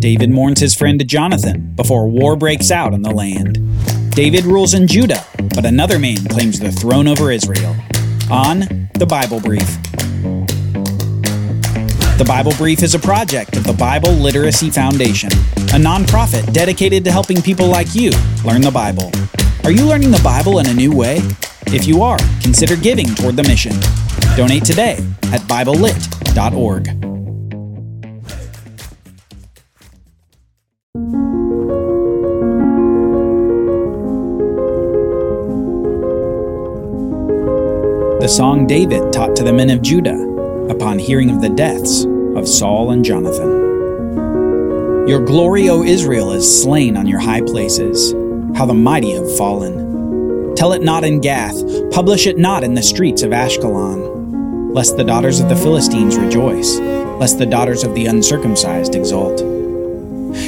David mourns his friend Jonathan before war breaks out in the land. David rules in Judah, but another man claims the throne over Israel. On the Bible Brief. The Bible Brief is a project of the Bible Literacy Foundation, a nonprofit dedicated to helping people like you learn the Bible. Are you learning the Bible in a new way? If you are, consider giving toward the mission. Donate today at BibleLit.org. The song David taught to the men of Judah upon hearing of the deaths of Saul and Jonathan. Your glory, O Israel, is slain on your high places. How the mighty have fallen. Tell it not in Gath, publish it not in the streets of Ashkelon, lest the daughters of the Philistines rejoice, lest the daughters of the uncircumcised exult.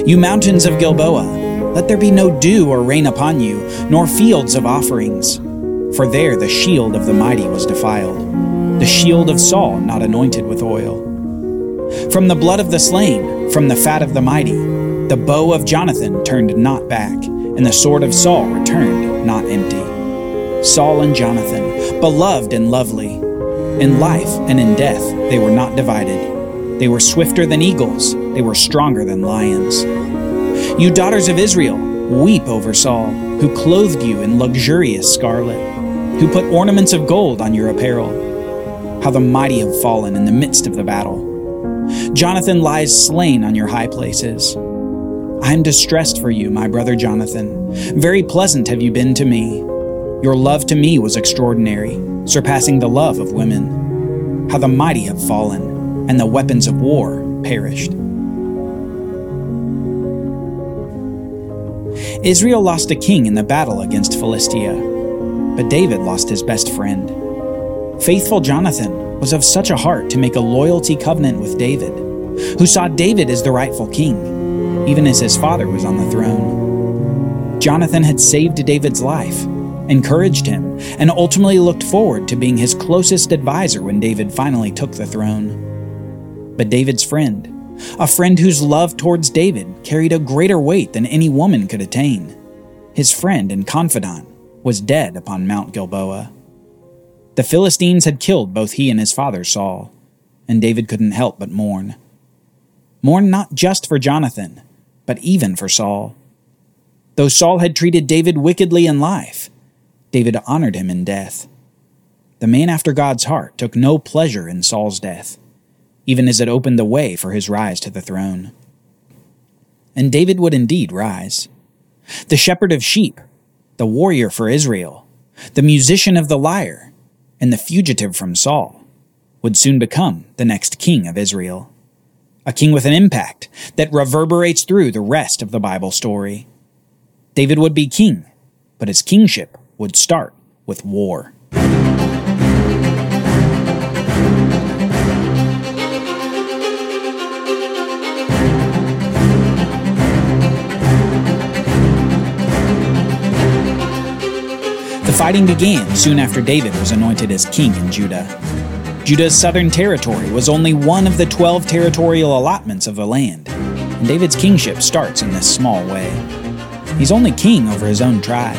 You mountains of Gilboa, let there be no dew or rain upon you, nor fields of offerings. For there the shield of the mighty was defiled, the shield of Saul not anointed with oil. From the blood of the slain, from the fat of the mighty, the bow of Jonathan turned not back, and the sword of Saul returned not empty. Saul and Jonathan, beloved and lovely, in life and in death they were not divided. They were swifter than eagles, they were stronger than lions. You daughters of Israel, weep over Saul, who clothed you in luxurious scarlet, who put ornaments of gold on your apparel. How the mighty have fallen in the midst of the battle. Jonathan lies slain on your high places. I am distressed for you, my brother Jonathan. Very pleasant have you been to me. Your love to me was extraordinary, surpassing the love of women. How the mighty have fallen, and the weapons of war perished. Israel lost a king in the battle against Philistia, but David lost his best friend. Faithful Jonathan was of such a heart to make a loyalty covenant with David, who saw David as the rightful king even as his father was on the throne. Jonathan had saved David's life, encouraged him, and ultimately looked forward to being his closest advisor when David finally took the throne. But David's friend, a friend whose love towards David carried a greater weight than any woman could attain, his friend and confidant, was dead upon Mount Gilboa. The Philistines had killed both he and his father Saul, and David couldn't help but mourn. Mourn not just for Jonathan, but even for Saul. Though Saul had treated David wickedly in life, David honored him in death. The man after God's heart took no pleasure in Saul's death, even as it opened the way for his rise to the throne. And David would indeed rise. The shepherd of sheep, the warrior for Israel, the musician of the lyre, and the fugitive from Saul, would soon become the next king of Israel a king with an impact that reverberates through the rest of the Bible story. David would be king, but his kingship would start with war. Fighting began soon after David was anointed as king in Judah. Judah's southern territory was only one of the 12 territorial allotments of the land, and David's kingship starts in this small way. He's only king over his own tribe.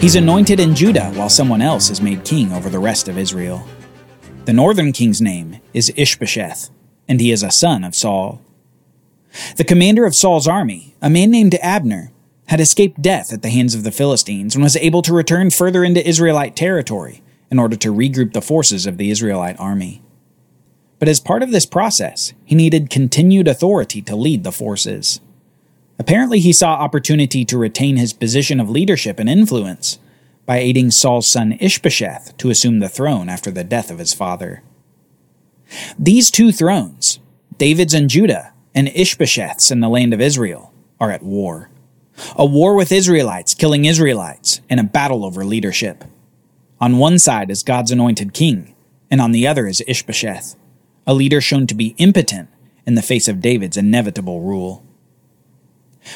He's anointed in Judah while someone else is made king over the rest of Israel. The northern king's name is Ishbosheth, and he is a son of Saul. The commander of Saul's army, a man named Abner, had escaped death at the hands of the Philistines and was able to return further into Israelite territory in order to regroup the forces of the Israelite army. But as part of this process, he needed continued authority to lead the forces. Apparently, he saw opportunity to retain his position of leadership and influence by aiding Saul's son Ishbosheth to assume the throne after the death of his father. These two thrones, David's in Judah and Ishbosheth's in the land of Israel, are at war. A war with Israelites killing Israelites and a battle over leadership. On one side is God's anointed king, and on the other is Ishbosheth, a leader shown to be impotent in the face of David's inevitable rule.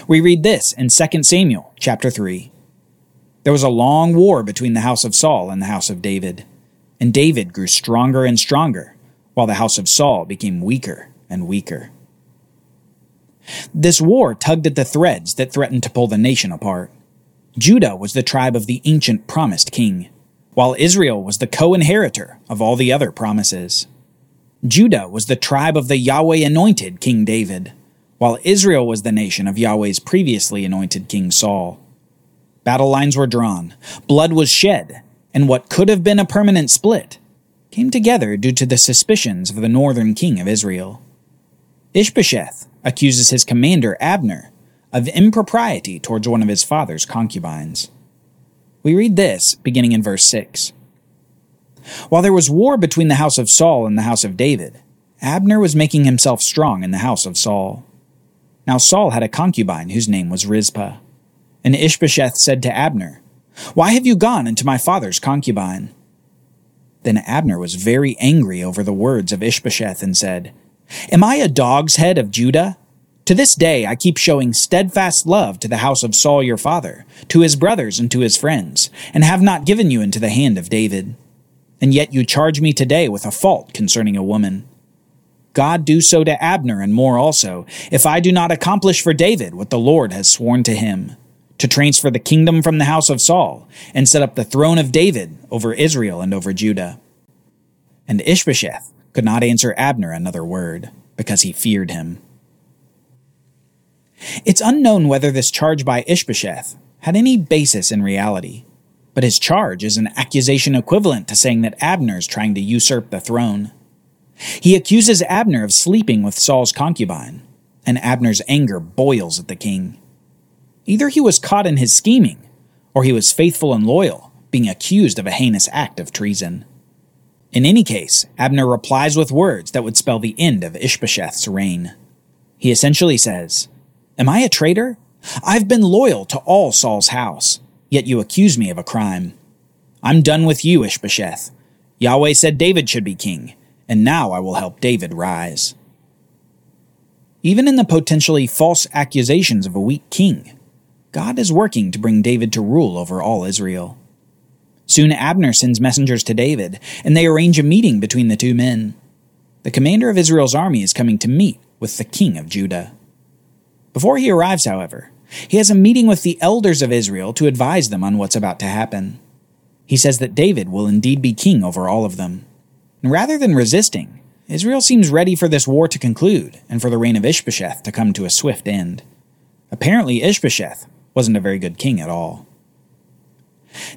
We read this in 2 Samuel chapter 3. There was a long war between the house of Saul and the house of David, and David grew stronger and stronger, while the house of Saul became weaker and weaker. This war tugged at the threads that threatened to pull the nation apart. Judah was the tribe of the ancient promised king, while Israel was the co inheritor of all the other promises. Judah was the tribe of the Yahweh anointed King David, while Israel was the nation of Yahweh's previously anointed King Saul. Battle lines were drawn, blood was shed, and what could have been a permanent split came together due to the suspicions of the northern king of Israel. Ishbosheth accuses his commander Abner of impropriety towards one of his father's concubines. We read this beginning in verse 6. While there was war between the house of Saul and the house of David, Abner was making himself strong in the house of Saul. Now Saul had a concubine whose name was Rizpah. And Ishbosheth said to Abner, Why have you gone into my father's concubine? Then Abner was very angry over the words of Ishbosheth and said, Am I a dog's head of Judah? To this day I keep showing steadfast love to the house of Saul your father, to his brothers and to his friends, and have not given you into the hand of David. And yet you charge me today with a fault concerning a woman. God do so to Abner and more also, if I do not accomplish for David what the Lord has sworn to him, to transfer the kingdom from the house of Saul, and set up the throne of David over Israel and over Judah. And Ishbosheth could not answer Abner another word, because he feared him. It's unknown whether this charge by Ishbosheth had any basis in reality, but his charge is an accusation equivalent to saying that Abner is trying to usurp the throne. He accuses Abner of sleeping with Saul's concubine, and Abner's anger boils at the king. Either he was caught in his scheming, or he was faithful and loyal, being accused of a heinous act of treason. In any case, Abner replies with words that would spell the end of Ishbosheth's reign. He essentially says, Am I a traitor? I've been loyal to all Saul's house, yet you accuse me of a crime. I'm done with you, Ishbosheth. Yahweh said David should be king, and now I will help David rise. Even in the potentially false accusations of a weak king, God is working to bring David to rule over all Israel. Soon Abner sends messengers to David, and they arrange a meeting between the two men. The commander of Israel's army is coming to meet with the king of Judah. Before he arrives, however, he has a meeting with the elders of Israel to advise them on what's about to happen. He says that David will indeed be king over all of them. And rather than resisting, Israel seems ready for this war to conclude and for the reign of Ishbosheth to come to a swift end. Apparently, Ishbosheth wasn't a very good king at all.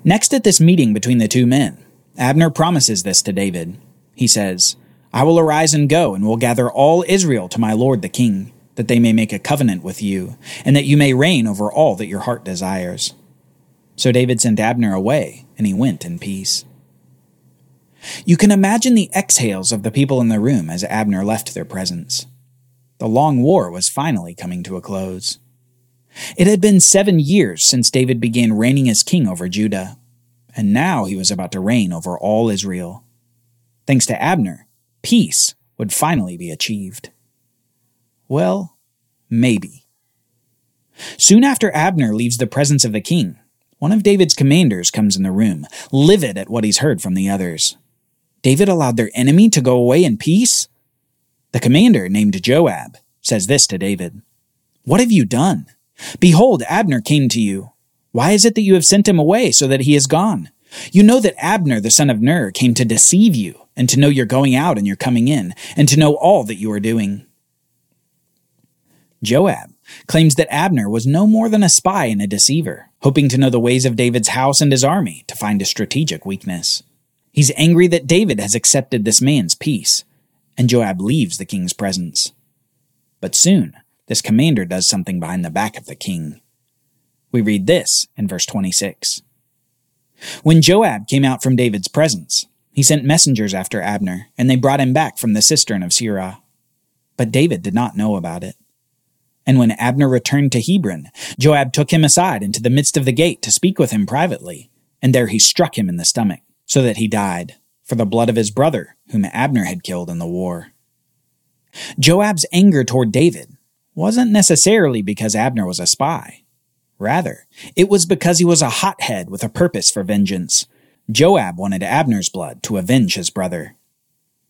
Next, at this meeting between the two men, Abner promises this to David. He says, I will arise and go, and will gather all Israel to my lord the king, that they may make a covenant with you, and that you may reign over all that your heart desires. So David sent Abner away, and he went in peace. You can imagine the exhales of the people in the room as Abner left their presence. The long war was finally coming to a close. It had been seven years since David began reigning as king over Judah, and now he was about to reign over all Israel. Thanks to Abner, peace would finally be achieved. Well, maybe. Soon after Abner leaves the presence of the king, one of David's commanders comes in the room, livid at what he's heard from the others. David allowed their enemy to go away in peace? The commander, named Joab, says this to David What have you done? Behold, Abner came to you. Why is it that you have sent him away so that he is gone? You know that Abner, the son of Ner, came to deceive you, and to know you're going out and you're coming in, and to know all that you are doing. Joab claims that Abner was no more than a spy and a deceiver, hoping to know the ways of David's house and his army to find a strategic weakness. He's angry that David has accepted this man's peace, and Joab leaves the king's presence. But soon, this commander does something behind the back of the king. We read this in verse 26. When Joab came out from David's presence, he sent messengers after Abner, and they brought him back from the cistern of Sirah. But David did not know about it. And when Abner returned to Hebron, Joab took him aside into the midst of the gate to speak with him privately, and there he struck him in the stomach, so that he died, for the blood of his brother, whom Abner had killed in the war. Joab's anger toward David wasn't necessarily because Abner was a spy. Rather, it was because he was a hothead with a purpose for vengeance. Joab wanted Abner's blood to avenge his brother.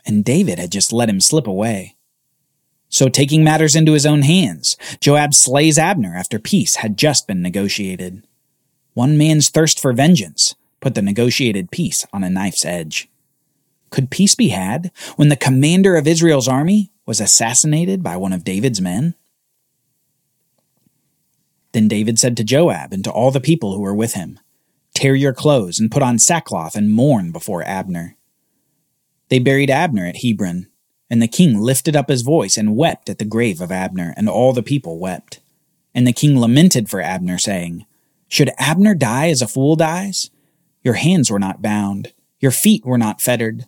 And David had just let him slip away. So, taking matters into his own hands, Joab slays Abner after peace had just been negotiated. One man's thirst for vengeance put the negotiated peace on a knife's edge. Could peace be had when the commander of Israel's army was assassinated by one of David's men? Then David said to Joab and to all the people who were with him, Tear your clothes and put on sackcloth and mourn before Abner. They buried Abner at Hebron and the king lifted up his voice and wept at the grave of Abner, and all the people wept. And the king lamented for Abner, saying, Should Abner die as a fool dies? Your hands were not bound, your feet were not fettered.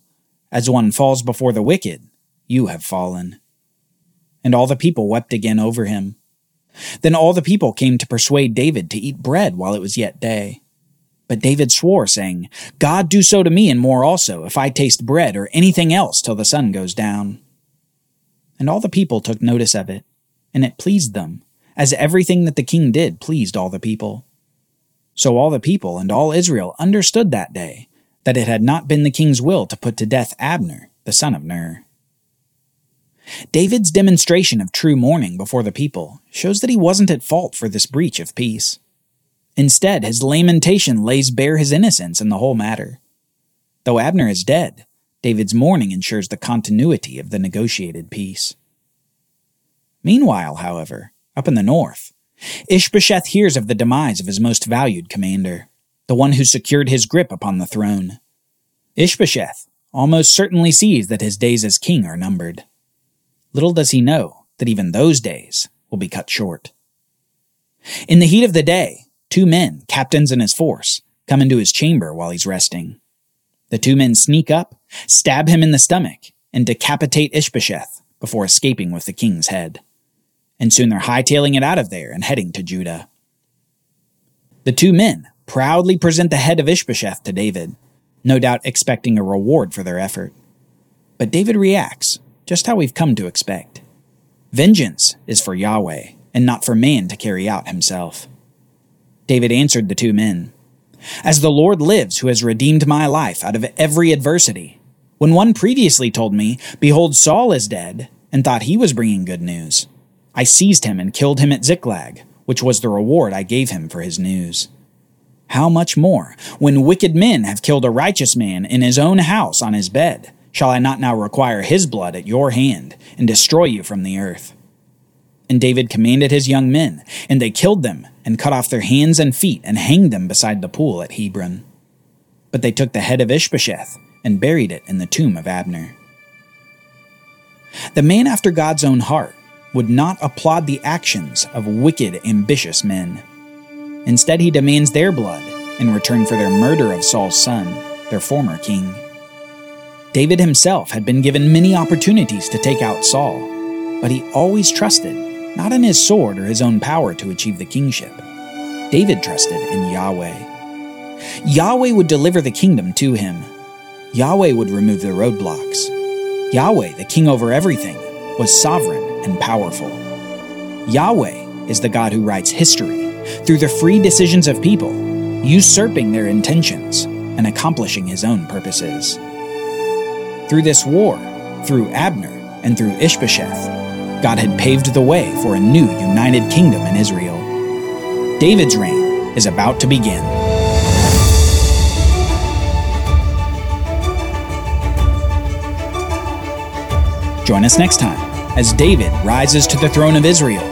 As one falls before the wicked, you have fallen. And all the people wept again over him. Then all the people came to persuade David to eat bread while it was yet day. But David swore, saying, God do so to me and more also, if I taste bread or anything else till the sun goes down. And all the people took notice of it, and it pleased them, as everything that the king did pleased all the people. So all the people and all Israel understood that day that it had not been the king's will to put to death Abner, the son of Ner. David's demonstration of true mourning before the people shows that he wasn't at fault for this breach of peace. Instead, his lamentation lays bare his innocence in the whole matter. Though Abner is dead, David's mourning ensures the continuity of the negotiated peace. Meanwhile, however, up in the north, Ishbosheth hears of the demise of his most valued commander, the one who secured his grip upon the throne. Ishbosheth almost certainly sees that his days as king are numbered. Little does he know that even those days will be cut short. In the heat of the day, Two men, captains in his force, come into his chamber while he's resting. The two men sneak up, stab him in the stomach, and decapitate Ishbosheth before escaping with the king's head. And soon they're hightailing it out of there and heading to Judah. The two men proudly present the head of Ishbosheth to David, no doubt expecting a reward for their effort. But David reacts just how we've come to expect. Vengeance is for Yahweh, and not for man to carry out himself. David answered the two men, As the Lord lives, who has redeemed my life out of every adversity, when one previously told me, Behold, Saul is dead, and thought he was bringing good news, I seized him and killed him at Ziklag, which was the reward I gave him for his news. How much more, when wicked men have killed a righteous man in his own house on his bed, shall I not now require his blood at your hand and destroy you from the earth? And David commanded his young men, and they killed them, and cut off their hands and feet, and hanged them beside the pool at Hebron. But they took the head of Ishbosheth, and buried it in the tomb of Abner. The man after God's own heart would not applaud the actions of wicked, ambitious men. Instead, he demands their blood in return for their murder of Saul's son, their former king. David himself had been given many opportunities to take out Saul, but he always trusted not in his sword or his own power to achieve the kingship. David trusted in Yahweh. Yahweh would deliver the kingdom to him. Yahweh would remove the roadblocks. Yahweh, the king over everything, was sovereign and powerful. Yahweh is the God who writes history through the free decisions of people, usurping their intentions and accomplishing his own purposes. Through this war, through Abner, and through Ishbosheth, God had paved the way for a new united kingdom in Israel. David's reign is about to begin. Join us next time as David rises to the throne of Israel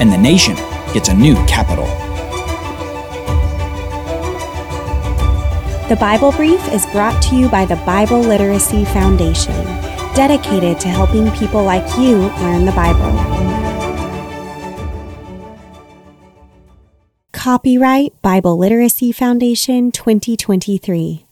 and the nation gets a new capital. The Bible Brief is brought to you by the Bible Literacy Foundation dedicated to helping people like you learn the Bible. Copyright Bible Literacy Foundation 2023.